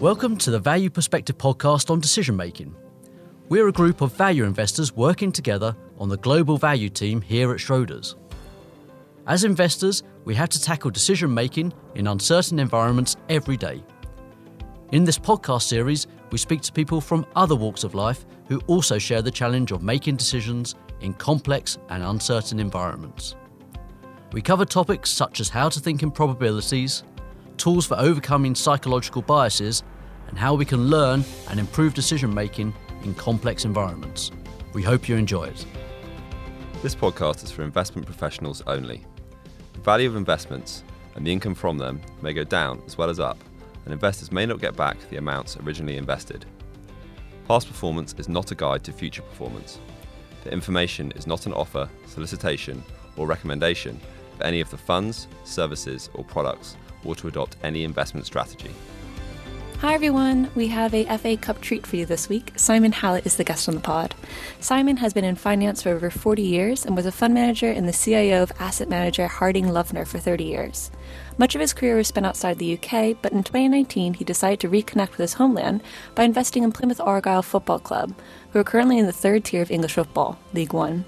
Welcome to the Value Perspective podcast on decision making. We're a group of value investors working together on the global value team here at Schroders. As investors, we have to tackle decision making in uncertain environments every day. In this podcast series, we speak to people from other walks of life who also share the challenge of making decisions in complex and uncertain environments. We cover topics such as how to think in probabilities, tools for overcoming psychological biases, and how we can learn and improve decision making in complex environments. We hope you enjoy it. This podcast is for investment professionals only. The value of investments and the income from them may go down as well as up, and investors may not get back the amounts originally invested. Past performance is not a guide to future performance. The information is not an offer, solicitation, or recommendation for any of the funds, services, or products or to adopt any investment strategy. Hi everyone, we have a FA Cup treat for you this week. Simon Hallett is the guest on the pod. Simon has been in finance for over 40 years and was a fund manager and the CIO of asset manager Harding Loevner for 30 years. Much of his career was spent outside the UK, but in 2019 he decided to reconnect with his homeland by investing in Plymouth Argyle Football Club, who are currently in the third tier of English football, League One.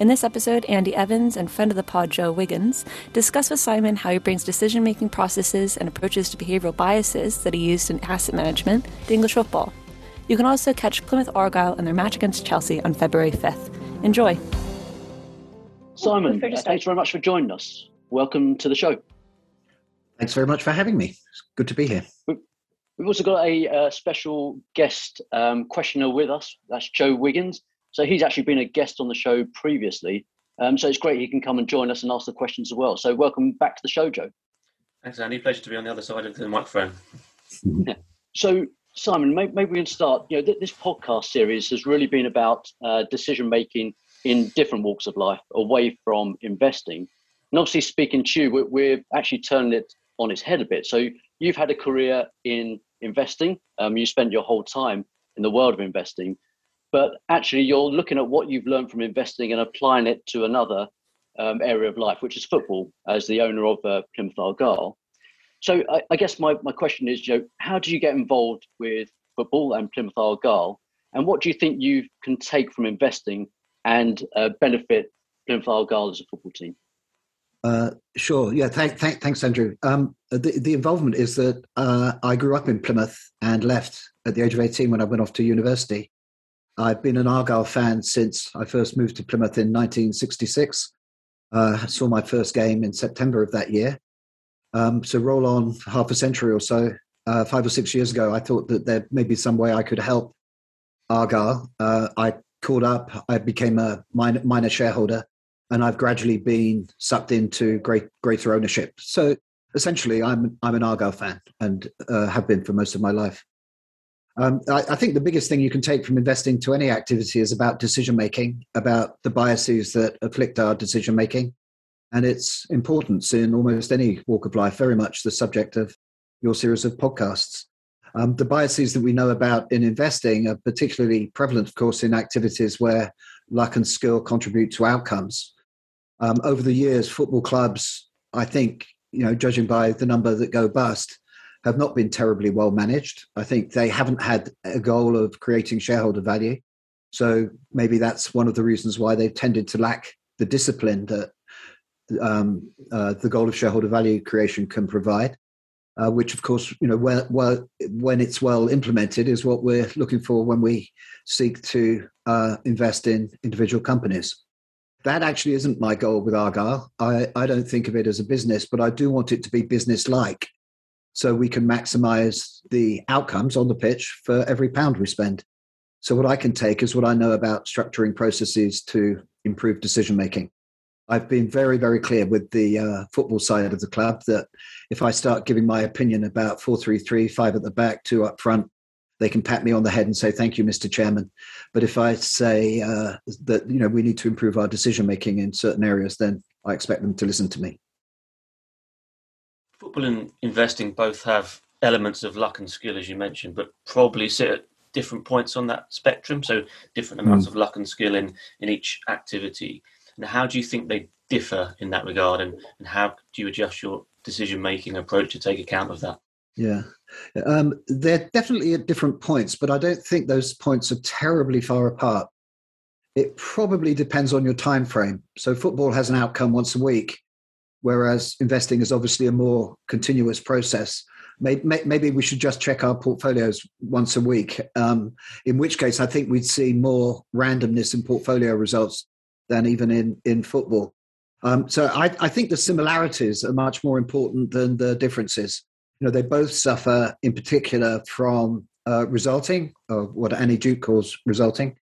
In this episode, Andy Evans and friend of the pod Joe Wiggins discuss with Simon how he brings decision making processes and approaches to behavioral biases that he used in asset management to English football. You can also catch Plymouth Argyle in their match against Chelsea on February 5th. Enjoy. Simon, thanks very much for joining us. Welcome to the show. Thanks very much for having me. It's good to be here. We've also got a uh, special guest um, questioner with us. That's Joe Wiggins. So he's actually been a guest on the show previously. Um, so it's great he can come and join us and ask the questions as well. So welcome back to the show, Joe. Thanks, Andy. Pleasure to be on the other side of the microphone. Yeah. So Simon, maybe, maybe we can start. You know, th- this podcast series has really been about uh, decision making in different walks of life, away from investing. And obviously, speaking to you, we're, we're actually turning it on its head a bit. So you've had a career in investing. Um, you spent your whole time in the world of investing but actually you're looking at what you've learned from investing and applying it to another um, area of life, which is football, as the owner of uh, Plymouth Argyle. So I, I, guess my, my question is, Joe, how do you get involved with football and Plymouth Argyle? And what do you think you can take from investing and uh, benefit Plymouth Argyle as a football team? Uh, sure. Yeah. Thank, thank, thanks, Andrew. Um, the, the involvement is that uh, I grew up in Plymouth and left at the age of 18 when I went off to university. I've been an Argyle fan since I first moved to Plymouth in 1966. Uh, saw my first game in September of that year. Um, so roll on half a century or so, uh, five or six years ago, I thought that there may be some way I could help Argyle. Uh, I called up, I became a minor, minor, shareholder, and I've gradually been sucked into great, greater ownership. So essentially, I'm I'm an Argyle fan and uh, have been for most of my life. Um, I, I, think the biggest thing you can take from investing to any activity is about decision making, about the biases that afflict our decision making, and its importance in almost any walk of life. Very much the subject of your series of podcasts. Um, the biases that we know about in investing are particularly prevalent, of course, in activities where luck and skill contribute to outcomes. Um, over the years, football clubs, I think, you know, judging by the number that go bust, have not been terribly well managed. I think they haven't had a goal of creating shareholder value. So maybe that's one of the reasons why they've tended to lack the discipline that um, uh, the goal of shareholder value creation can provide. Uh, which, of course, you know, when it's well implemented, is what we're looking for when we seek to uh, invest in individual companies. That actually isn't my goal with Argyle. I, I don't think of it as a business, but I do want it to be business-like so we can maximize the outcomes on the pitch for every pound we spend. So, what I can take is what I know about structuring processes to improve decision making. I've been very, very clear with the uh, football side of the club that if I start giving my opinion about 4 3 3, five at the back, two up front, they can pat me on the head and say, Thank you, Mr. Chairman. But if I say uh, that you know we need to improve our decision making in certain areas, then I expect them to listen to me football and investing both have elements of luck and skill, as you mentioned, but probably sit at different points on that spectrum. So different amounts mm. of luck and skill in in each activity. And how do you think they differ in that regard, and, and how do you adjust your decision making approach to take account of that? Yeah. Um, they're definitely at different points, but I don't think those points are terribly far apart. It probably depends on your time frame. So football has an outcome once a week, whereas investing is obviously a more continuous process. Maybe, we should just check our portfolios once a week. Um, in which case, I think we'd see more randomness in portfolio results than even in in football. Um, so I, I think the similarities are much more important than the differences you know, they both suffer in particular from uh, resulting, or what Annie Duke calls resulting,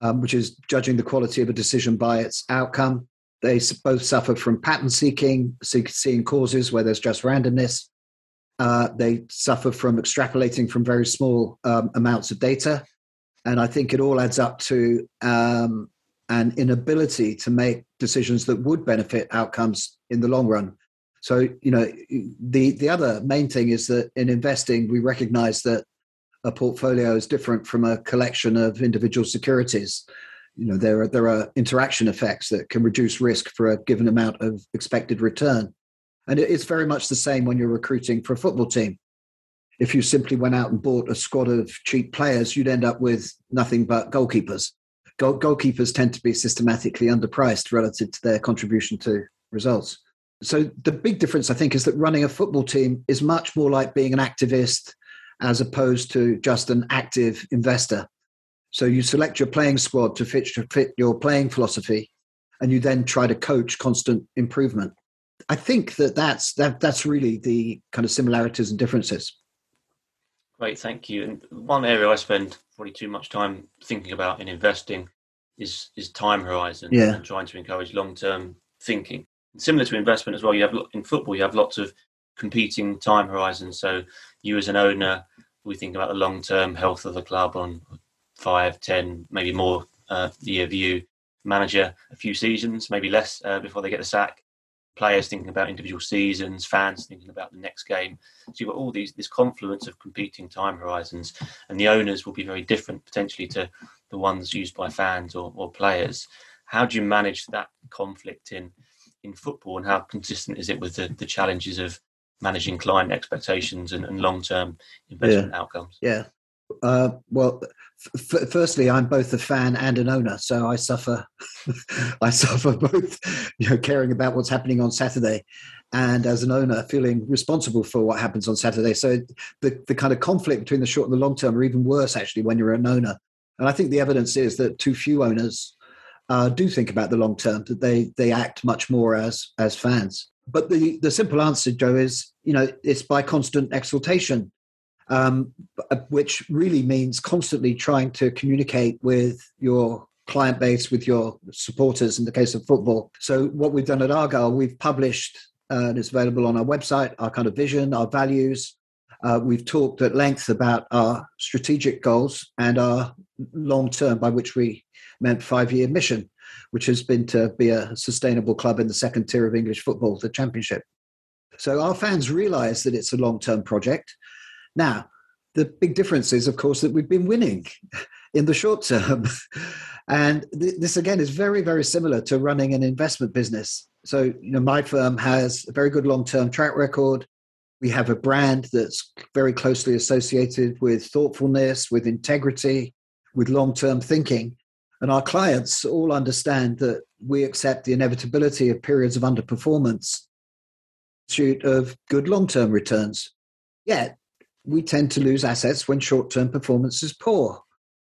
um, which is judging the quality of a decision by its outcome. They both suffer from pattern seeking, seeing causes where there's just randomness. Uh, they suffer from extrapolating from very small um, amounts of data. And I think it all adds up to um, an inability to make decisions that would benefit outcomes in the long run. So, you know, the, the other main thing is that in investing, we recognize that a portfolio is different from a collection of individual securities. You know, there are, there are interaction effects that can reduce risk for a given amount of expected return. And it's very much the same when you're recruiting for a football team. If you simply went out and bought a squad of cheap players, you'd end up with nothing but goalkeepers. Goal, goalkeepers tend to be systematically underpriced relative to their contribution to results so the big difference, I think, is that running a football team is much more like being an activist as opposed to just an active investor. So you select your playing squad to fit, to fit your playing philosophy, and you then try to coach constant improvement. I think that that's that that's really the kind of similarities and differences. Great, thank you. And one area I spend probably too much time thinking about in investing is is time horizon yeah. and trying to encourage long term thinking similar to investment as well. You have in football, you have lots of competing time horizons. So you as an owner, we think about the long term health of the club on five, ten, maybe more uh, year view. Manager a few seasons, maybe less uh, before they get the sack. Players thinking about individual seasons, fans thinking about the next game. So you've got all these this confluence of competing time horizons, and the owners will be very different potentially to the ones used by fans or, or players. How do you manage that conflict in in football, and how consistent is it with the, the challenges of managing client expectations and, and long term investment yeah. outcomes? Yeah. Uh, well, f- firstly, I'm both a fan and an owner, so I suffer. I suffer both, you know, caring about what's happening on Saturday, and as an owner, feeling responsible for what happens on Saturday. So the the kind of conflict between the short and the long term are even worse actually when you're an owner. And I think the evidence is that too few owners uh, do think about the long term, that they they act much more as as fans. But the the simple answer, Joe, is you know it's by constant exaltation, um, uh, which really means constantly trying to communicate with your client base, with your supporters. In the case of football, so what we've done at Argyle, we've published uh, and it's available on our website our kind of vision, our values. Uh, we've talked at length about our strategic goals and our long term, by which we meant five year mission, which has been to be a sustainable club in the second tier of English football, the Championship. So our fans realize that it's a long term project. Now, the big difference is, of course, that we've been winning in the short term. and th- this, again, is very, very similar to running an investment business. So, you know, my firm has a very good long term track record. We have a brand that's very closely associated with thoughtfulness, with integrity, with long term thinking. And our clients all understand that we accept the inevitability of periods of underperformance shoot of good long term returns. Yet we tend to lose assets when short term performance is poor.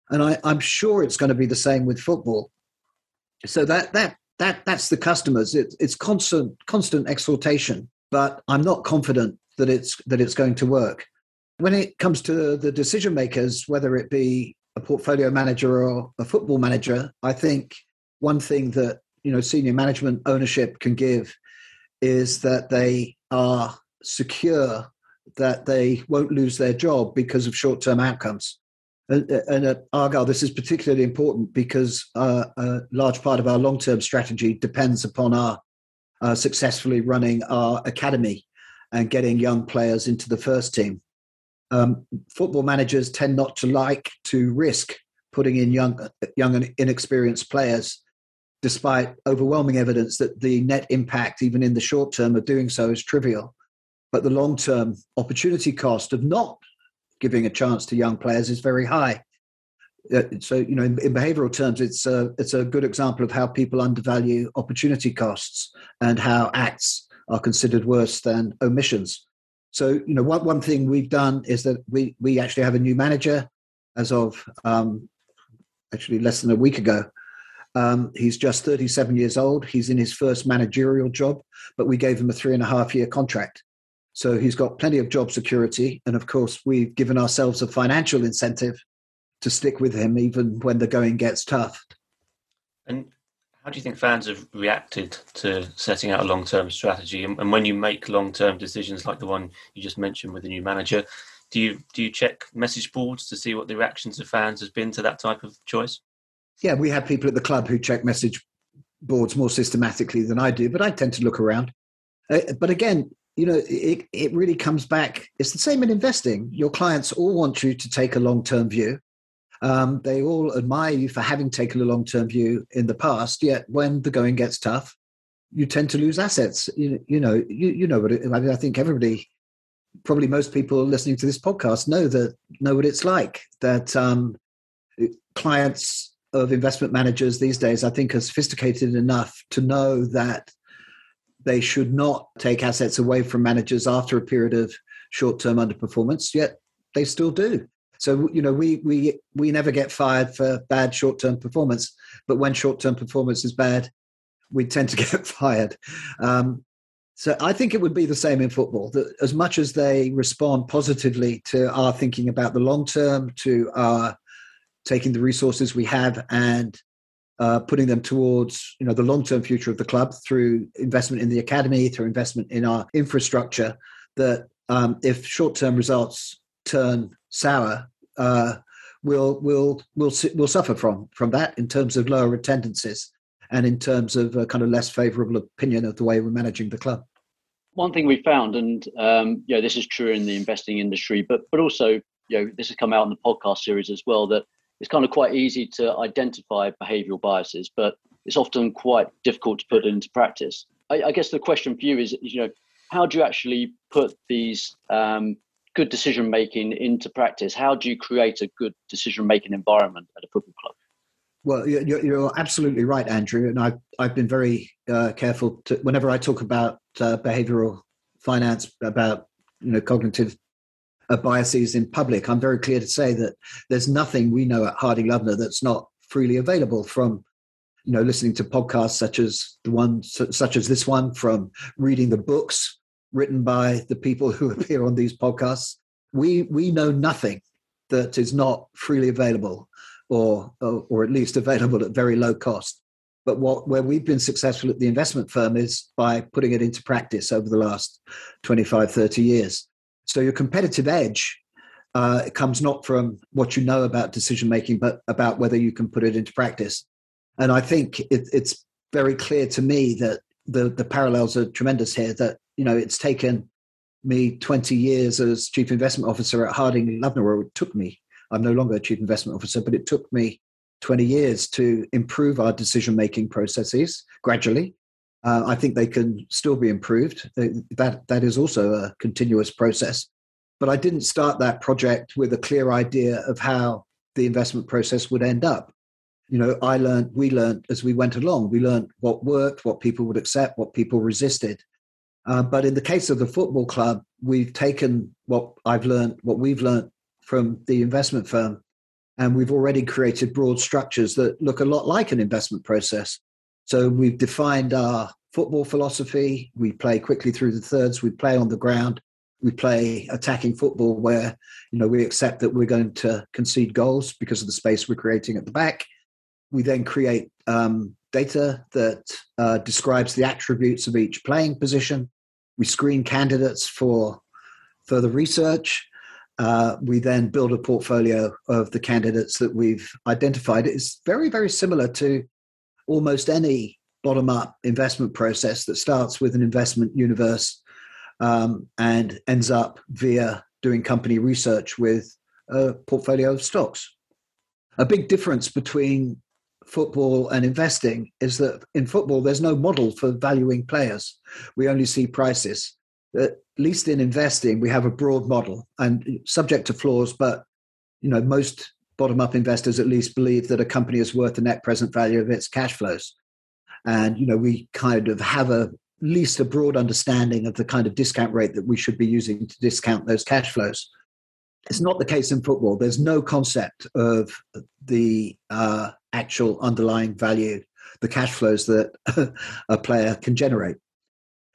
And I, am sure it's going to be the same with football. So that that that that's the customers. It, it's constant constant exhortation, but I'm not confident that it's that it's going to work. When it comes to the decision makers, whether it be a portfolio manager or a football manager, I think one thing that you know senior management ownership can give is that they are secure that they won't lose their job because of short-term outcomes. And, and at Argyle, this is particularly important because uh, a large part of our long-term strategy depends upon our uh, successfully running our academy and getting young players into the first team um, football managers tend not to like to risk putting in young, young and inexperienced players, despite overwhelming evidence that the net impact, even in the short term, of doing so is trivial. But the long term opportunity cost of not giving a chance to young players is very high. Uh, so, you know, in, in, behavioral terms, it's a, it's a good example of how people undervalue opportunity costs and how acts are considered worse than omissions. So, you know, one, one thing we've done is that we, we actually have a new manager as of um, actually less than a week ago. Um, he's just 37 years old. He's in his first managerial job, but we gave him a three and a half year contract. So he's got plenty of job security. And of course, we've given ourselves a financial incentive to stick with him even when the going gets tough. And how do you think fans have reacted to setting out a long term strategy? And, and when you make long term decisions like the one you just mentioned with the new manager, do you do you check message boards to see what the reactions of fans has been to that type of choice? Yeah, we have people at the club who check message boards more systematically than I do, but I tend to look around. Uh, but again, you know, it, it really comes back. It's the same in investing. Your clients all want you to take a long term view. Um, they all admire you for having taken a long term view in the past. Yet when the going gets tough, you tend to lose assets. You, you know, you, you know what it, I mean. I think everybody, probably most people listening to this podcast, know that know what it's like. That um, clients of investment managers these days, I think, are sophisticated enough to know that they should not take assets away from managers after a period of short-term underperformance. Yet they still do. So you know, we we we never get fired for bad short-term performance, but when short-term performance is bad, we tend to get fired. Um, so I think it would be the same in football. That as much as they respond positively to our thinking about the long term, to our taking the resources we have and uh, putting them towards you know the long term future of the club through investment in the academy, through investment in our infrastructure. That um, if short term results turn sour, uh, we'll we'll we'll we'll suffer from from that in terms of lower attendances and in terms of a kind of less favourable opinion of the way we're managing the club. One thing we found, and um, you know, this is true in the investing industry, but but also you know this has come out in the podcast series as well that it's kind of quite easy to identify behavioral biases, but it's often quite difficult to put it into practice. I, I guess the question for you is, you know, how do you actually put these um, good decision making into practice? How do you create a good decision making environment at a football club? Well, you're, you're absolutely right, Andrew. And I've, I've been very uh, careful to, whenever I talk about uh, behavioral finance, about you know cognitive biases in public, I'm very clear to say that there's nothing we know at Harding Loevner that's not freely available from you know listening to podcasts such as the one such as this one from reading the books written by the people who appear on these podcasts. We we know nothing that is not freely available or or, or at least available at very low cost. But what where we've been successful at the investment firm is by putting it into practice over the last 25 30 years so your competitive edge uh, comes not from what you know about decision making, but about whether you can put it into practice. And I think it, it's very clear to me that the the parallels are tremendous here. That you know it's taken me 20 years as chief investment officer at Harding Loevner, or it took me. I'm no longer a chief investment officer, but it took me 20 years to improve our decision making processes gradually uh, I think they can still be improved. That that is also a continuous process. But I didn't start that project with a clear idea of how the investment process would end up. You know, I learned, we learned as we went along. We learned what worked, what people would accept, what people resisted. Uh, but in the case of the football club, we've taken what I've learned, what we've learned from the investment firm, and we've already created broad structures that look a lot like an investment process. So we've defined our football philosophy. We play quickly through the thirds. We play on the ground. We play attacking football where you know we accept that we're going to concede goals because of the space we're creating at the back. We then create um, data that uh, describes the attributes of each playing position. We screen candidates for further research. Uh, we then build a portfolio of the candidates that we've identified. It's very, very similar to almost any bottom up investment process that starts with an investment universe um, and ends up via doing company research with a portfolio of stocks. A big difference between football and investing is that in football, there's no model for valuing players. We only see prices. at least in investing, we have a broad model and subject to flaws, but you know, most bottom-up investors at least believe that a company is worth the net present value of its cash flows. And you know, we kind of have a at least a broad understanding of the kind of discount rate that we should be using to discount those cash flows. It's not the case in football. There's no concept of the uh, actual underlying value, the cash flows that a player can generate.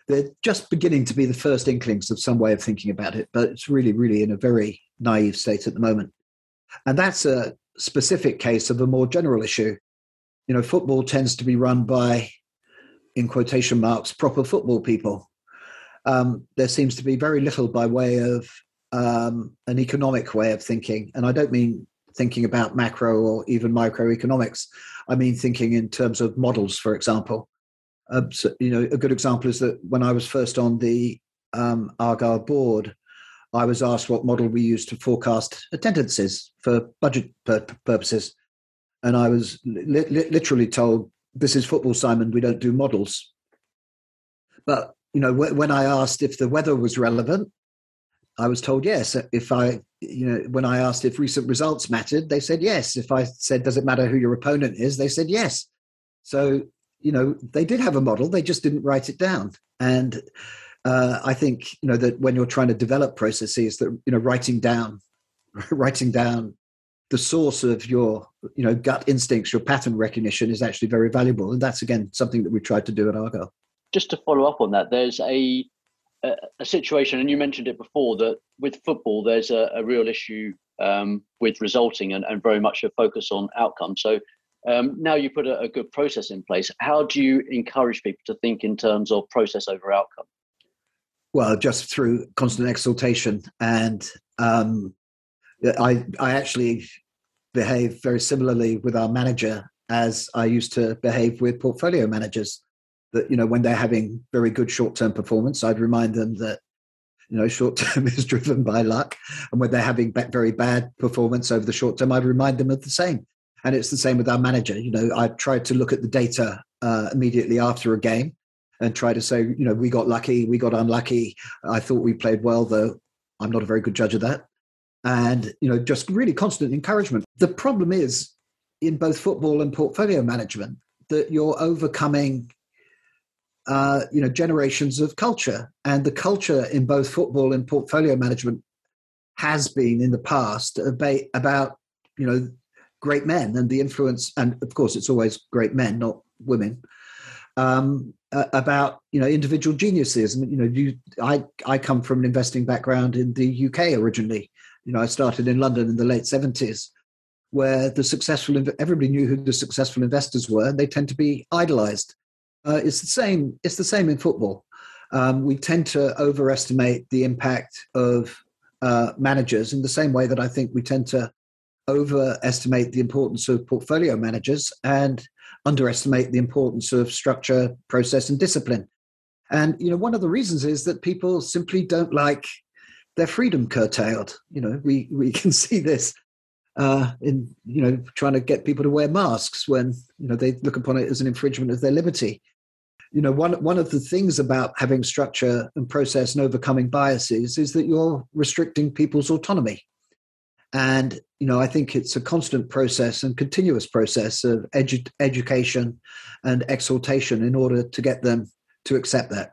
They're just beginning to be the first inklings of some way of thinking about it, but it's really, really in a very naive state at the moment. And that's a specific case of a more general issue. You know, football tends to be run by, in quotation marks, proper football people. Um, there seems to be very little by way of um, an economic way of thinking. And I don't mean thinking about macro or even microeconomics. I mean thinking in terms of models, for example. Uh, so, you know, a good example is that when I was first on the um, Argyle board, I was asked what model we use to forecast attendances for budget pur- purposes, and I was li- li- literally told, "This is football, Simon. We don't do models." But you know, wh- when I asked if the weather was relevant, I was told yes. If I, you know, when I asked if recent results mattered, they said yes. If I said, "Does it matter who your opponent is?" they said yes. So you know, they did have a model, they just didn't write it down. And uh, I think you know that when you're trying to develop processes, that you know, writing down, writing down the source of your you know gut instincts, your pattern recognition is actually very valuable, and that's again something that we tried to do at Argyle. Just to follow up on that, there's a a, a situation, and you mentioned it before that with football, there's a, a real issue um, with resulting and, and very much a focus on outcome. So um, now you put a, a, good process in place. How do you encourage people to think in terms of process over outcome? Well, just through constant exaltation, and um, I, I actually behave very similarly with our manager as I used to behave with portfolio managers. That you know, when they're having very good short-term performance, I'd remind them that you know short term is driven by luck, and when they're having very bad performance over the short term, I'd remind them of the same and it's the same with our manager. You know, I tried to look at the data uh, immediately after a game and try to say, you know, we got lucky, we got unlucky. I thought we played well, though I'm not a very good judge of that. And, you know, just really constant encouragement. The problem is in both football and portfolio management that you're overcoming uh, you know generations of culture and the culture in both football and portfolio management has been in the past about, about you know great men and the influence, and of course, it's always great men, not women. Um, about you know individual geniuses, and you know, you, I I come from an investing background in the UK originally. You know, I started in London in the late seventies, where the successful everybody knew who the successful investors were, and they tend to be idolized. Uh, it's the same. It's the same in football. Um, we tend to overestimate the impact of uh, managers in the same way that I think we tend to overestimate the importance of portfolio managers and underestimate the importance of structure, process, and discipline. And you know, one of the reasons is that people simply don't like their freedom curtailed. You know, we we can see this uh, in you know trying to get people to wear masks when you know they look upon it as an infringement of their liberty. You know, one one of the things about having structure and process and overcoming biases is that you're restricting people's autonomy. And you know, I think it's a constant process and continuous process of edu- education and exhortation in order to get them to accept that.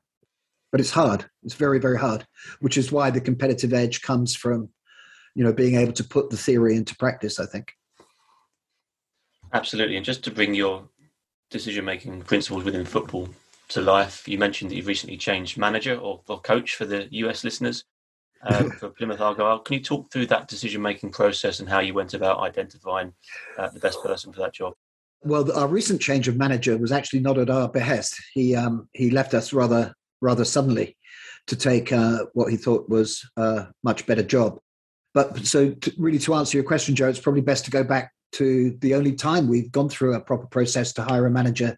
But it's hard. It's very, very hard, which is why the competitive edge comes from, you know, being able to put the theory into practice. I think. Absolutely, and just to bring your decision-making principles within football to life, you mentioned that you've recently changed manager or, or coach for the US listeners um, for Plymouth Argyle. Can you talk through that decision making process and how you went about identifying uh, the best person for that job? Well, our recent change of manager was actually not at our behest. He um, he left us rather rather suddenly to take uh, what he thought was a much better job. But so, to, really, to answer your question, Joe, it's probably best to go back to the only time we've gone through a proper process to hire a manager,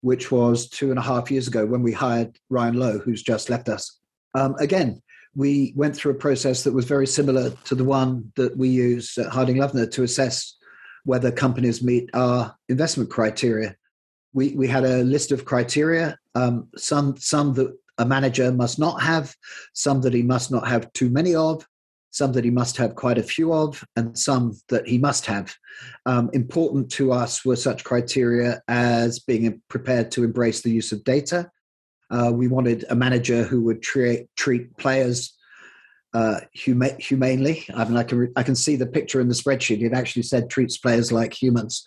which was two and a half years ago when we hired Ryan Lowe, who's just left us. Um, again, we went through a process that was very similar to the one that we use at Harding Loevner to assess whether companies meet our investment criteria. We, we had a list of criteria, um, some, some that a manager must not have, some that he must not have too many of, some that he must have quite a few of, and some that he must have. Um, important to us were such criteria as being prepared to embrace the use of data. Uh, we wanted a manager who would treat, treat players uh, huma- humanely. I mean, I can re- I can see the picture in the spreadsheet. It actually said treats players like humans,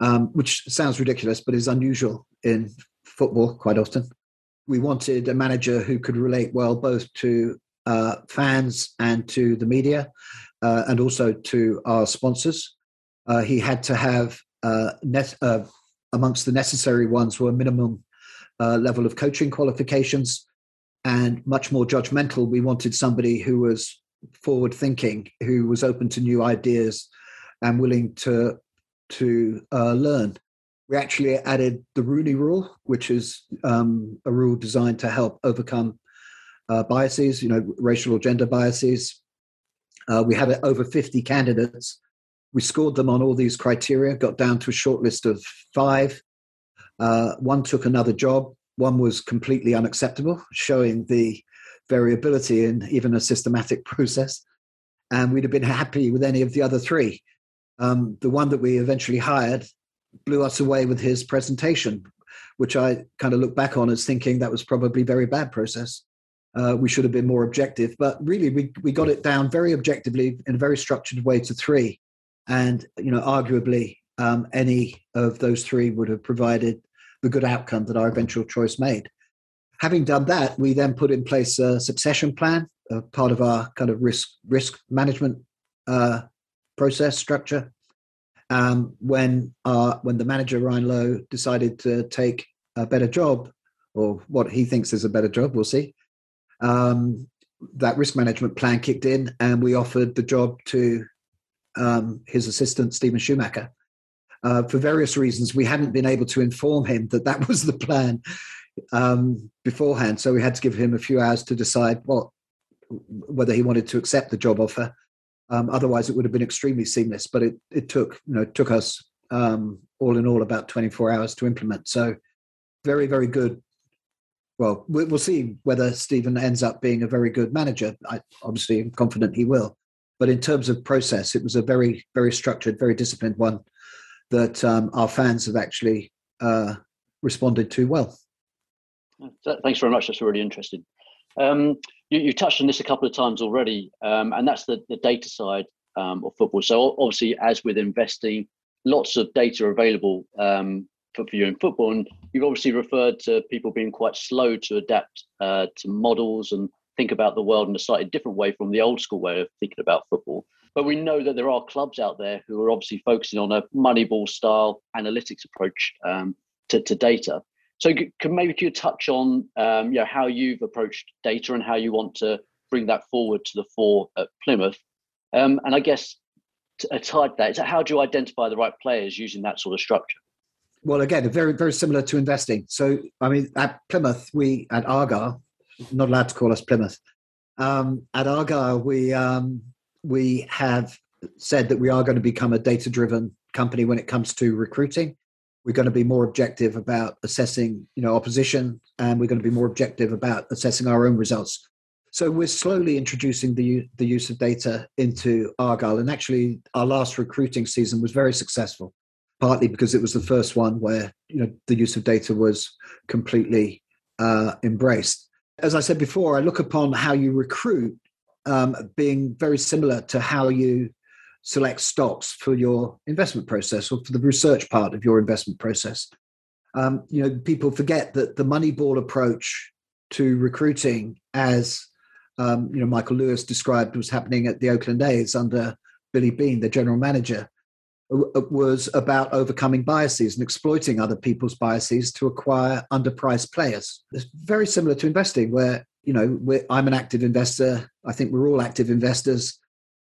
um, which sounds ridiculous, but is unusual in football quite often. We wanted a manager who could relate well both to uh, fans and to the media, uh, and also to our sponsors. Uh, he had to have uh, net, amongst the necessary ones were minimum level of coaching qualifications and much more judgmental. We wanted somebody who was forward thinking, who was open to new ideas and willing to to uh, learn. We actually added the Rooney Rule, which is um, a rule designed to help overcome uh, biases, you know, racial or gender biases. Uh, we had over 50 candidates. We scored them on all these criteria, got down to a short list of five. Uh, one took another job. One was completely unacceptable, showing the variability in even a systematic process. And we'd have been happy with any of the other three. Um, the one that we eventually hired blew us away with his presentation, which I kind of look back on as thinking that was probably very bad process. Uh, we should have been more objective, but really we, we got it down very objectively in a very structured way to three. And, you know, arguably um, any of those three would have provided the good outcome that our eventual choice made. Having done that, we then put in place a succession plan, a part of our kind of risk risk management uh, process structure. Um, when our, when the manager Ryan Lowe decided to take a better job, or what he thinks is a better job, we'll see. Um, that risk management plan kicked in, and we offered the job to um, his assistant Steven Schumacher, uh, for various reasons, we hadn't been able to inform him that that was the plan um, beforehand. So we had to give him a few hours to decide what whether he wanted to accept the job offer. Um, otherwise, it would have been extremely seamless. But it it took you know it took us um, all in all about 24 hours to implement. So very very good. Well, we'll see whether Steven ends up being a very good manager. I obviously am confident he will. But in terms of process, it was a very very structured, very disciplined one that um, our fans have actually uh, responded to well. Thanks very much. That's really interesting. Um, you, you, touched on this a couple of times already, um, and that's the, the data side um, of football. So obviously, as with investing, lots of data available um, for, for you in football, and you've obviously referred to people being quite slow to adapt uh, to models and think about the world in a slightly different way from the old school way of thinking about football. But we know that there are clubs out there who are obviously focusing on a Moneyball style analytics approach um, to, to, data. So, can maybe you touch on um, you know, how you've approached data and how you want to bring that forward to the fore at Plymouth? Um, and I guess a tied that is how do you identify the right players using that sort of structure? Well, again, very very similar to investing. So, I mean, at Plymouth, we at Argyle, not allowed to call us Plymouth. Um, at Argyle, we um, we have said that we are going to become a data driven company when it comes to recruiting. We're going to be more objective about assessing, you know, opposition, and we're going to be more objective about assessing our own results. So we're slowly introducing the the use of data into Argyle, and actually, our last recruiting season was very successful, partly because it was the first one where you know the use of data was completely uh, embraced. As I said before, I look upon how you recruit um, being very similar to how you select stocks for your investment process or for the research part of your investment process. Um, you know, people forget that the Moneyball approach to recruiting, as um, you know, Michael Lewis described was happening at the Oakland A's under Billy Beane, the general manager, was about overcoming biases and exploiting other people's biases to acquire underpriced players. It's very similar to investing, where you know, I'm an active investor. I think we're all active investors,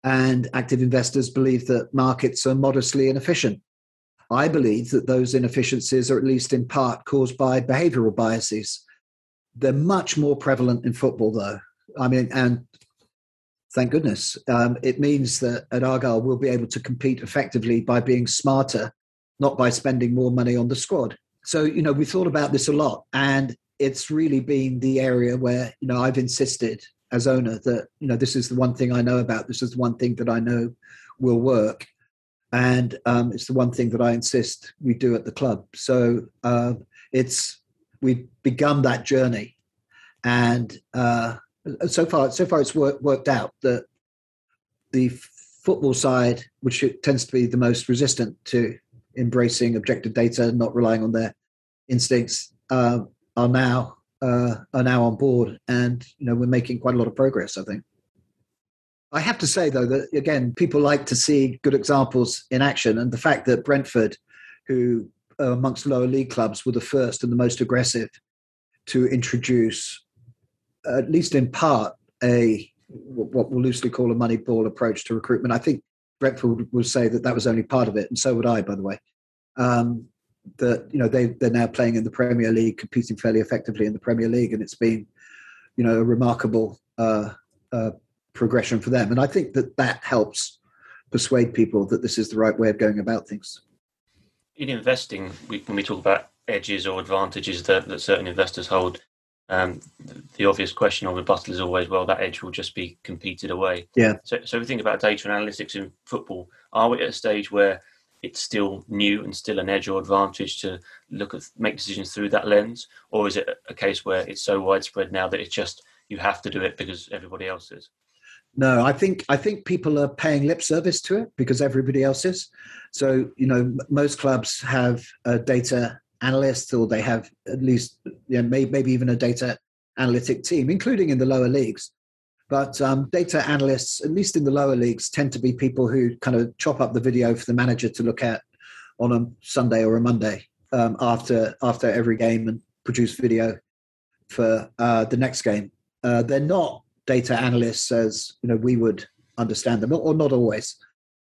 and active investors believe that markets are modestly inefficient. I believe that those inefficiencies are at least in part caused by behavioral biases. They're much more prevalent in football, though. I mean, and thank goodness, um, it means that at Argyle we'll be able to compete effectively by being smarter, not by spending more money on the squad. So, you know, we thought about this a lot, and it's really been the area where you know I've insisted as owner that you know this is the one thing I know about. This is the one thing that I know will work, and um, it's the one thing that I insist we do at the club. So uh, it's we've begun that journey, and uh, so far so far it's worked worked out that the football side, which tends to be the most resistant to embracing objective data, not relying on their instincts, uh, are now uh, are now on board, and you know we're making quite a lot of progress. I think. I have to say though that again, people like to see good examples in action, and the fact that Brentford, who amongst lower league clubs were the first and the most aggressive to introduce, at least in part, a what we'll loosely call a money ball approach to recruitment. I think Brentford would say that that was only part of it, and so would I, by the way. Um, that you know they they're now playing in the Premier League, competing fairly effectively in the Premier League, and it's been you know a remarkable uh, uh, progression for them. And I think that that helps persuade people that this is the right way of going about things. In investing, we, when we talk about edges or advantages that, that certain investors hold, um, the obvious question or rebuttal is always, well, that edge will just be competed away. Yeah. So, so we think about data and analytics in football. Are we at a stage where it's still new and still an edge or advantage to look at make decisions through that lens, or is it a case where it's so widespread now that it's just you have to do it because everybody else is? No, I think I think people are paying lip service to it because everybody else is. So you know, most clubs have a data analyst, or they have at least you know, maybe, maybe even a data analytic team, including in the lower leagues. But um, data analysts, at least in the lower leagues, tend to be people who kind of chop up the video for the manager to look at on a Sunday or a Monday um, after after every game and produce video for uh, the next game. Uh, they're not data analysts as you know we would understand them, or not always.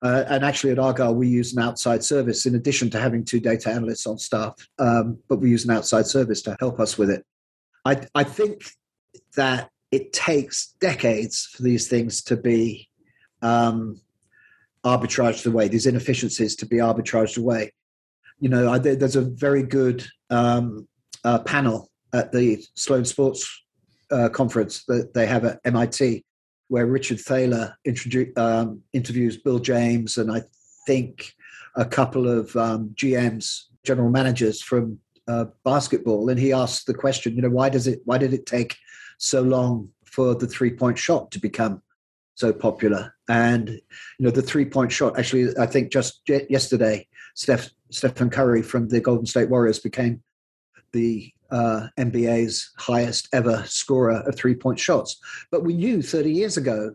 Uh, and actually, at Argyle, we use an outside service in addition to having two data analysts on staff. Um, but we use an outside service to help us with it. I, I think that it takes decades for these things to be um, arbitraged away, these inefficiencies to be arbitraged away. You know, I, there's a very good um, uh, panel at the Sloan Sports uh, conference that they have at MIT, where Richard Thaler um, interviews Bill James and I think a couple of um, GMs, general managers from uh, basketball, and he asks the question, you know, why does it? Why did it take so long for the three point shot to become so popular. And you know, the three point shot. Actually, I think just yesterday, Steph, Stephen Curry from the Golden State Warriors became the uh, NBA's highest ever scorer of three point shots. But we knew 30 years ago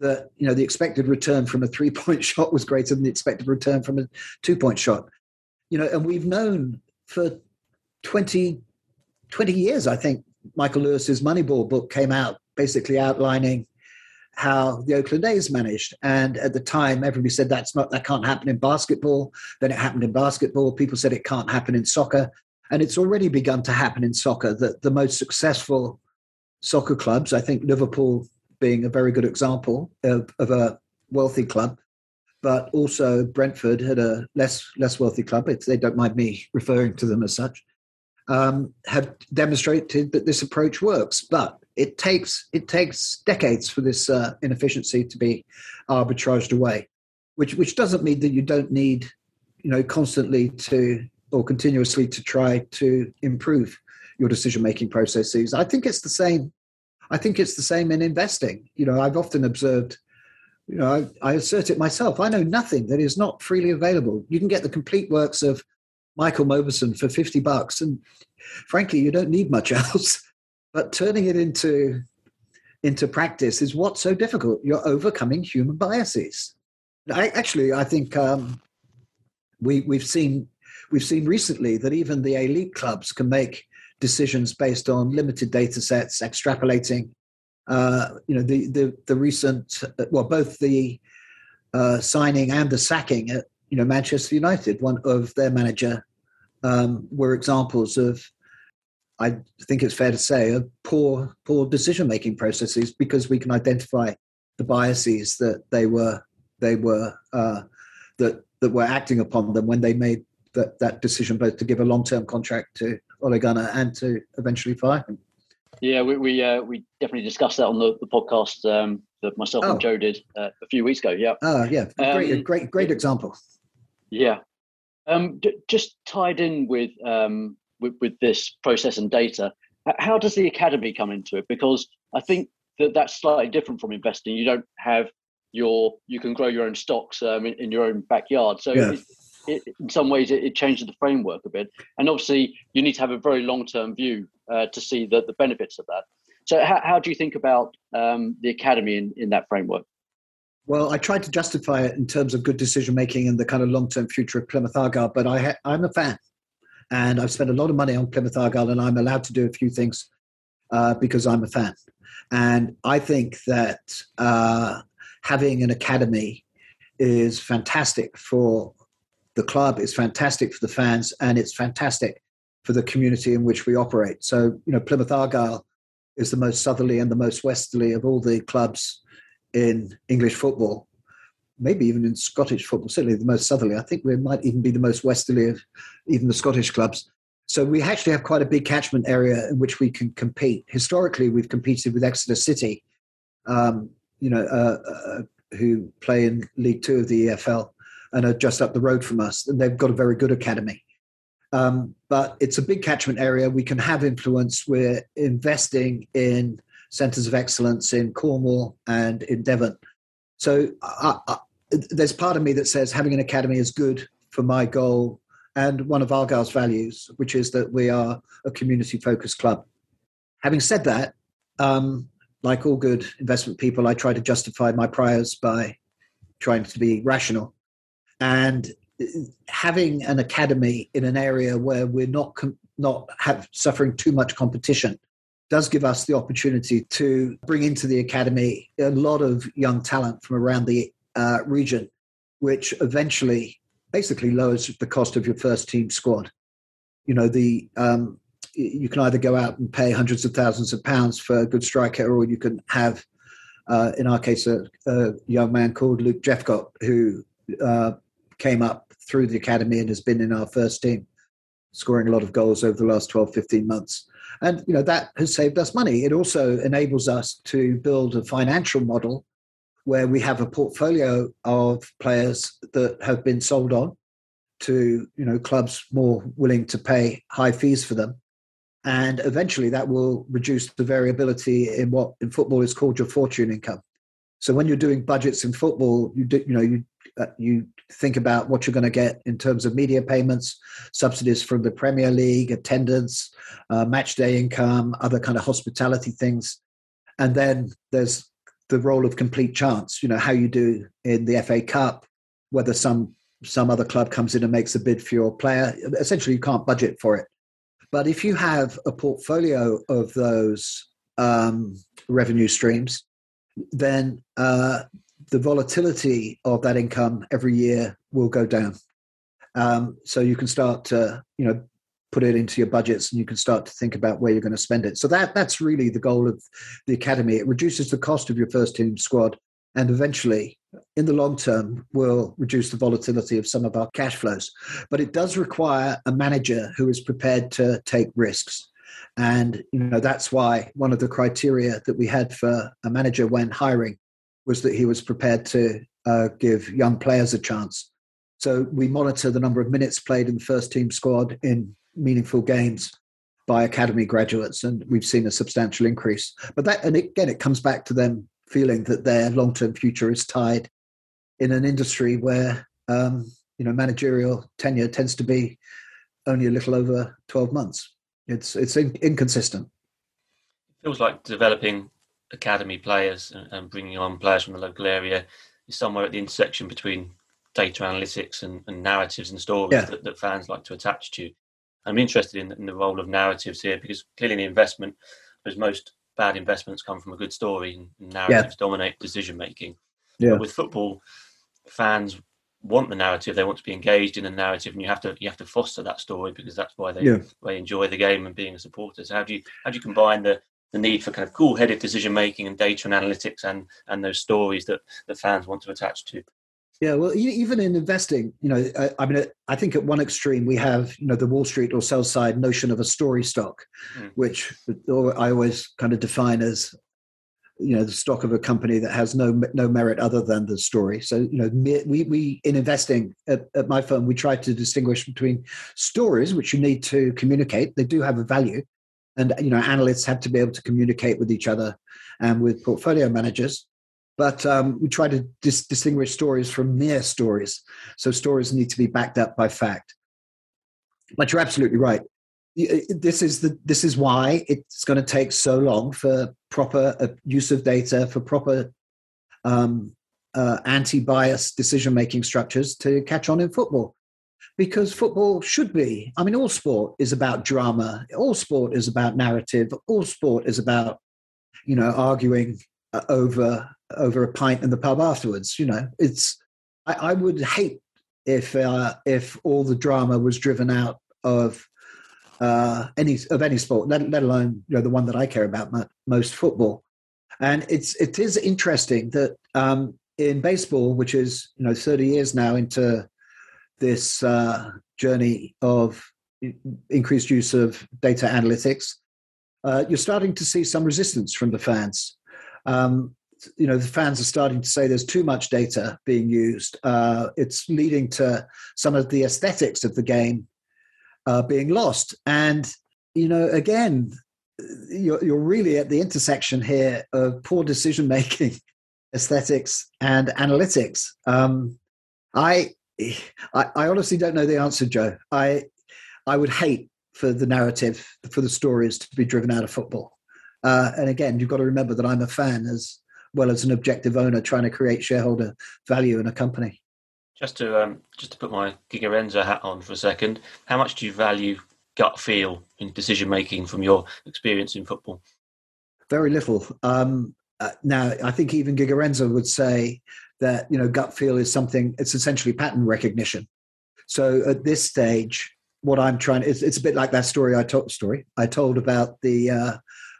that you know the expected return from a three point shot was greater than the expected return from a two point shot. You know, and we've known for 20, 20 years, I think, Michael Lewis's Moneyball book came out, basically outlining how the Oakland A's managed. And at the time, everybody said that's not that can't happen in basketball. Then it happened in basketball. People said it can't happen in soccer, and it's already begun to happen in soccer. That the most successful soccer clubs, I think Liverpool being a very good example of, of a wealthy club, but also Brentford had a less less wealthy club. It's, they don't mind me referring to them as such um, have demonstrated that this approach works. But it takes it takes decades for this uh, inefficiency to be arbitraged away, which which doesn't mean that you don't need you know constantly to or continuously to try to improve your decision making processes. I think it's the same. I think it's the same in investing. You know, I've often observed. You know, I, I assert it myself. I know nothing that is not freely available. You can get the complete works of Michael Mauboussin for 50 bucks. And frankly, you don't need much else. But turning it into into practice is what's so difficult. You're overcoming human biases. I, actually, I think um, we we've seen we've seen recently that even the elite clubs can make decisions based on limited data sets, extrapolating. Uh, you know, the the the recent well, both the uh, signing and the sacking at you know Manchester United, one of their manager um, were examples of, I think it's fair to say, of poor poor decision making processes because we can identify the biases that they were they were uh, that that were acting upon them when they made that, that decision both to give a long term contract to Ole Gunnar and to eventually fire him. Yeah, we we, uh, we definitely discussed that on the, the podcast um, that myself oh. and Joe did uh, a few weeks ago. Yeah. Oh, yeah. Great, um, great, great example. Yeah. Um, d- just tied in with, um, with with this process and data, how does the academy come into it? Because I think that that's slightly different from investing. You don't have your you can grow your own stocks um, in, in, your own backyard. So yeah. it, it, in some ways, it, it, changes the framework a bit. And obviously, you need to have a very long term view uh, to see the, the benefits of that. So, how, how do you think about um, the academy in, in that framework? Well, I tried to justify it in terms of good decision making and the kind of long term future of Plymouth Argyle, but I ha- I'm a fan. And I've spent a lot of money on Plymouth Argyle, and I'm allowed to do a few things uh, because I'm a fan. And I think that uh, having an academy is fantastic for the club, it's fantastic for the fans, and it's fantastic for the community in which we operate. So, you know, Plymouth Argyle is the most southerly and the most westerly of all the clubs in English football maybe even in Scottish football, certainly the most southerly. I think we might even be the most westerly of even the Scottish clubs. So we actually have quite a big catchment area in which we can compete. Historically, we've competed with Exeter City, um, you know, uh, uh, who play in League Two of the EFL and are just up the road from us, and they've got a very good academy. Um, but it's a big catchment area. We can have influence. We're investing in centres of excellence in Cornwall and in Devon. So I, uh, uh, there's part of me that says having an academy is good for my goal and one of Argyle's values, which is that we are a community focused club. Having said that, um, like all good investment people, I try to justify my priors by trying to be rational. And having an academy in an area where we're not com- not have suffering too much competition does give us the opportunity to bring into the academy a lot of young talent from around the uh, region, which eventually basically lowers the cost of your first team squad. You know, the um, you can either go out and pay hundreds of thousands of pounds for a good striker, or you can have, uh, in our case, a, a, young man called Luke Jephcott who uh, came up through the academy and has been in our first team, scoring a lot of goals over the last 12, 15 months. And you know that has saved us money. It also enables us to build a financial model where we have a portfolio of players that have been sold on to you know clubs more willing to pay high fees for them and eventually that will reduce the variability in what in football is called your fortune income so when you're doing budgets in football you do you know you uh, you think about what you're going to get in terms of media payments subsidies from the premier league attendance uh, match day income other kind of hospitality things and then there's the role of complete chance. You know how you do in the FA Cup, whether some some other club comes in and makes a bid for your player. Essentially, you can't budget for it. But if you have a portfolio of those um, revenue streams, then uh, the volatility of that income every year will go down. Um, so you can start to, you know, put it into your budgets and you can start to think about where you're going to spend it. So that that's really the goal of the academy. It reduces the cost of your first team squad and eventually in the long term will reduce the volatility of some of our cash flows. But it does require a manager who is prepared to take risks. And you know that's why one of the criteria that we had for a manager when hiring was that he was prepared to uh, give young players a chance. So we monitor the number of minutes played in the first team squad in meaningful games by academy graduates, and we've seen a substantial increase. But that, and again, it comes back to them feeling that their long-term future is tied in an industry where um, you know managerial tenure tends to be only a little over twelve months. It's it's in, inconsistent. It feels like developing academy players and bringing on players from the local area is somewhere at the intersection between data analytics and, and narratives and stories yeah. that, that, fans like to attach to. I'm interested in, in the role of narratives here because clearly the investment, as most bad investments come from a good story, and narratives yeah. dominate decision making. Yeah. But with football, fans want the narrative; they want to be engaged in the narrative, and you have to you have to foster that story because that's why they yeah. they enjoy the game and being a supporter. So how do you how do you combine the the need for kind of cool-headed decision making and data and analytics and and those stories that the fans want to attach to? Yeah, well, even in investing, you know, I, I, mean, I think at one extreme we have, you know, the Wall Street or sell side notion of a story stock, mm. which I always kind of define as, you know, the stock of a company that has no no merit other than the story. So, you know, we we in investing at, at my firm we try to distinguish between stories, which you need to communicate. They do have a value, and you know, analysts have to be able to communicate with each other and with portfolio managers but um, we try to dis- distinguish stories from mere stories. So stories need to be backed up by fact. But you're absolutely right. This is the this is why it's going to take so long for proper use of data for proper um, uh, anti-bias decision-making structures to catch on in football. Because football should be i mean all sport is about drama. All sport is about narrative. All sport is about you know arguing uh, over over a pint in the pub afterwards. You know, it's I, I would hate if uh, if all the drama was driven out of uh, any of any sport, let, let alone you know the one that I care about most, football. And it's it is interesting that um, in baseball, which is you know thirty years now into this uh, journey of increased use of data analytics, uh, you're starting to see some resistance from the fans. Um, you know the fans are starting to say there's too much data being used. Uh, it's leading to some of the aesthetics of the game uh, being lost. And you know, again, you're, you're really at the intersection here of poor decision making, aesthetics, and analytics. Um, I, I, I honestly don't know the answer, Joe. I I would hate for the narrative for the stories to be driven out of football. Uh, and again, you've got to remember that I'm a fan as well as an objective owner trying to create shareholder value in a company. Just to um, just to put my Gigerenzer hat on for a second, how much do you value gut feel in decision making from your experience in football? Very little. Um, uh, now, I think even Gigerenzer would say that you know gut feel is something. It's essentially pattern recognition. So at this stage, what I'm trying it's, it's a bit like that story I told story I told about the uh,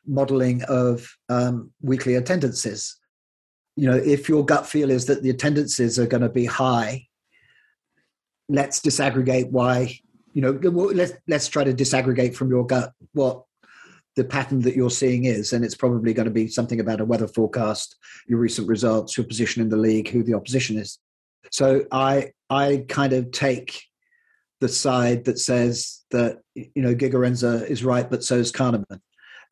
modeling of um, weekly attendances. You know, if your gut feel is that the attendances are going to be high, let's disaggregate why. You know, let's let's try to disaggregate from your gut what the pattern that you're seeing is, and it's probably going to be something about a weather forecast, your recent results, your position in the league, who the opposition is. So I I kind of take the side that says that you know Gigerenzer is right, but so is Kahneman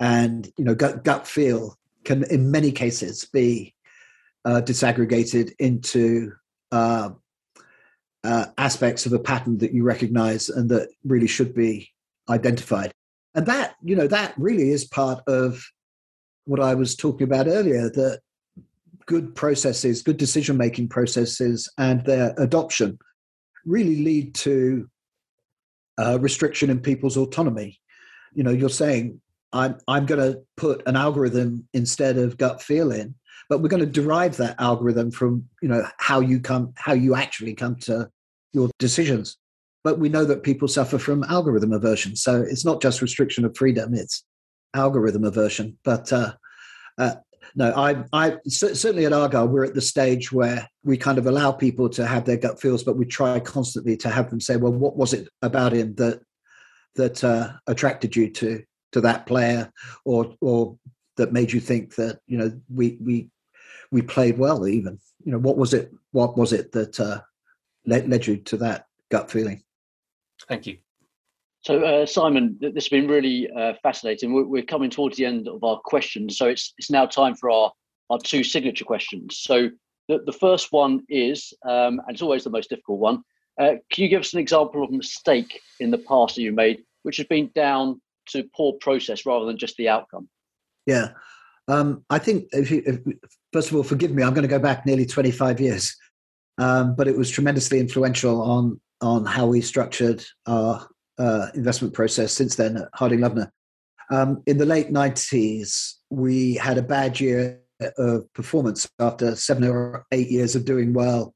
and you know gut, gut feel can in many cases be uh, disaggregated into uh, uh, aspects of a pattern that you recognize and that really should be identified. And that you know that really is part of what i was talking about earlier that good processes good decision making processes and their adoption really lead to uh, restriction in people's autonomy. You know you're saying I'm I'm going to put an algorithm instead of gut feeling, but we're going to derive that algorithm from you know how you come how you actually come to your decisions. But we know that people suffer from algorithm aversion, so it's not just restriction of freedom; it's algorithm aversion. But uh, uh, no, I, I certainly at Argyle we're at the stage where we kind of allow people to have their gut feels, but we try constantly to have them say, "Well, what was it about him that that uh, attracted you to to that player or or that made you think that you know we we we played well even you know what was it what was it that uh, led, led you to that gut feeling. Thank you. So uh, simon this has been really uh, fascinating. We're, we're, coming towards the end of our questions so it's it's now time for our our two signature questions. So the, the first one is um, and it's always the most difficult one uh, can you give us an example of a mistake in the past that you made which has been down to poor process rather than just the outcome? Yeah. Um, I think, if you, if, first of all, forgive me, I'm going to go back nearly 25 years, um, but it was tremendously influential on on how we structured our uh, investment process since then at Harding Loevner. Um, in the late 90s, we had a bad year of performance after seven or eight years of doing well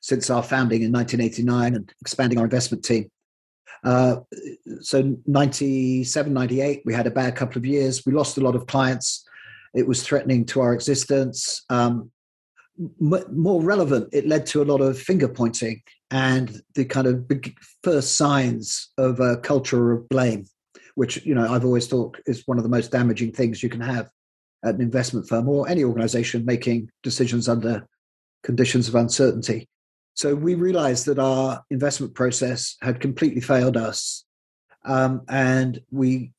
since our founding in 1989 and expanding our investment team. Uh, so 97, 98, we had a bad couple of years. We lost a lot of clients. It was threatening to our existence. Um, more relevant, it led to a lot of finger pointing and the kind of first signs of a culture of blame, which you know I've always thought is one of the most damaging things you can have at an investment firm or any organization making decisions under conditions of uncertainty. So we realized that our investment process had completely failed us, um, and we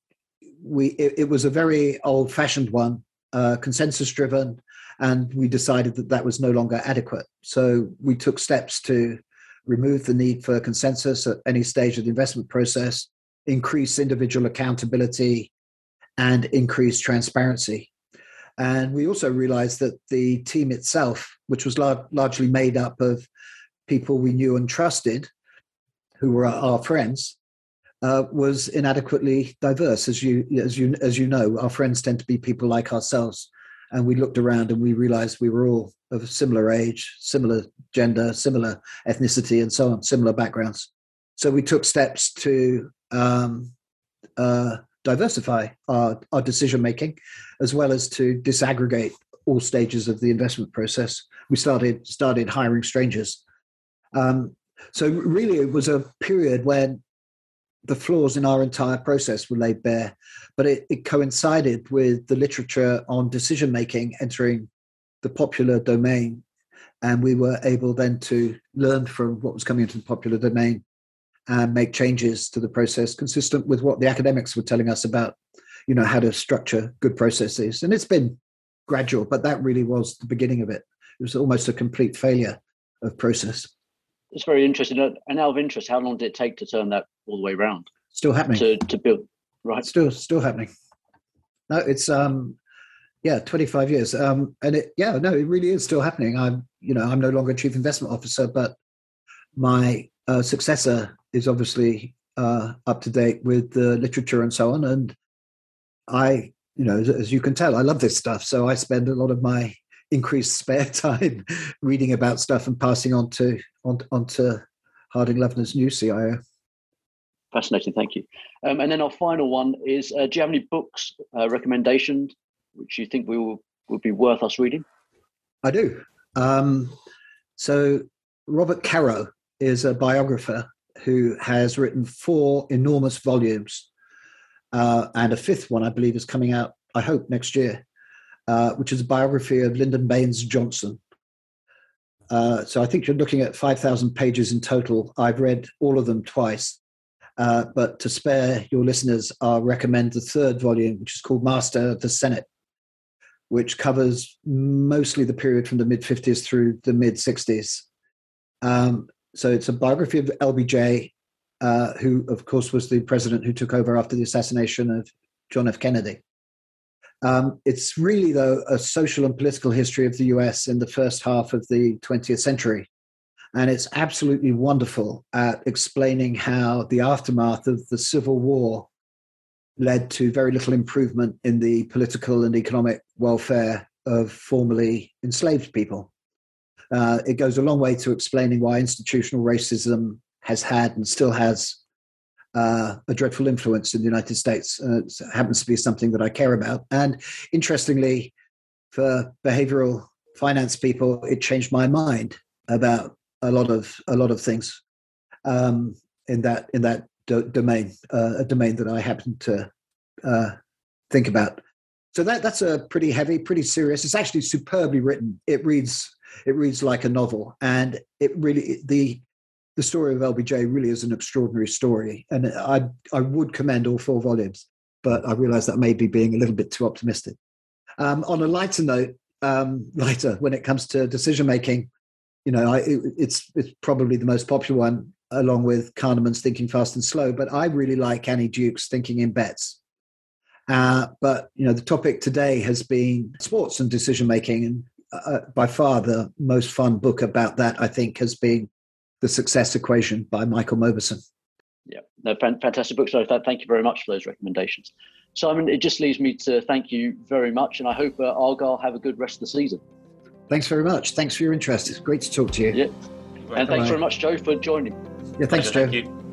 we it, it was a very old fashioned one, uh, consensus driven, and we decided that that was no longer adequate. So we took steps to remove the need for consensus at any stage of the investment process, increase individual accountability, and increase transparency. And we also realized that the team itself, which was lar- largely made up of people we knew and trusted, who were our friends, uh, was inadequately diverse. As you as you as you know, our friends tend to be people like ourselves, and we looked around and we realized we were all of similar age, similar gender, similar ethnicity, and so on, similar backgrounds. So we took steps to um, uh, diversify our, our decision making, as well as to disaggregate all stages of the investment process. We started started hiring strangers. Um, so really, it was a period when the flaws in our entire process were laid bare, but it, it coincided with the literature on decision making entering the popular domain, and we were able then to learn from what was coming into the popular domain and make changes to the process consistent with what the academics were telling us about, you know, how to structure good processes. And it's been gradual, but that really was the beginning of it. It was almost a complete failure of process. It's very interesting. And out of interest, how long did it take to turn that all the way around? Still happening. To, to build, right? Still, still happening. No, it's um, yeah, 25 years. Um, and it, yeah, no, it really is still happening. I'm, you know, I'm no longer chief investment officer, but my uh, successor is obviously uh, up to date with the literature and so on. And I, you know, as, as you can tell, I love this stuff. So I spend a lot of my increased spare time reading about stuff and passing on to on, on to Harding Loevner's new CIO. Fascinating, thank you. Um, and then our final one is: uh, Do you have any books uh, recommendations which you think we will would be worth us reading? I do. Um, so Robert Caro is a biographer who has written four enormous volumes, uh, and a fifth one, I believe, is coming out. I hope next year, uh, which is a biography of Lyndon Baines Johnson. Uh, so I think you're looking at 5,000 pages in total. I've read all of them twice. Uh, but to spare your listeners, I'll recommend the third volume, which is called Master of the Senate, which covers mostly the period from the mid 50s through the mid 60s. Um, so it's a biography of LBJ, uh, who, of course, was the president who took over after the assassination of John F. Kennedy. Um, it's really, though, a social and political history of the US in the first half of the 20th century. And it's absolutely wonderful at explaining how the aftermath of the Civil War led to very little improvement in the political and economic welfare of formerly enslaved people. Uh, it goes a long way to explaining why institutional racism has had and still has uh, a dreadful influence in the United States. Uh, it happens to be something that I care about. And interestingly, for behavioral finance people, it changed my mind about a lot of a lot of things um, in that in that do- domain, uh, a domain that I happen to uh, think about. So that that's a pretty heavy, pretty serious. It's actually superbly written. It reads it reads like a novel, and it really the the story of LBJ really is an extraordinary story, and I I would commend all four volumes, but I realise that may be being a little bit too optimistic. Um, on a lighter note, um, lighter when it comes to decision making, you know, I, it, it's it's probably the most popular one, along with Kahneman's Thinking Fast and Slow. But I really like Annie Duke's Thinking in Bets. Uh, but you know, the topic today has been sports and decision making, and uh, by far the most fun book about that, I think, has been The Success Equation by Michael Mauboussin. Yeah, no, fantastic book. So thank you very much for those recommendations. Simon, it just leaves me to thank you very much, and I hope uh, Argyle have a good rest of the season. Thanks very much. Thanks for your interest. It's great to talk to you. Yeah. And thanks very much, Joe, for joining. Yeah, thanks, Joe. Thank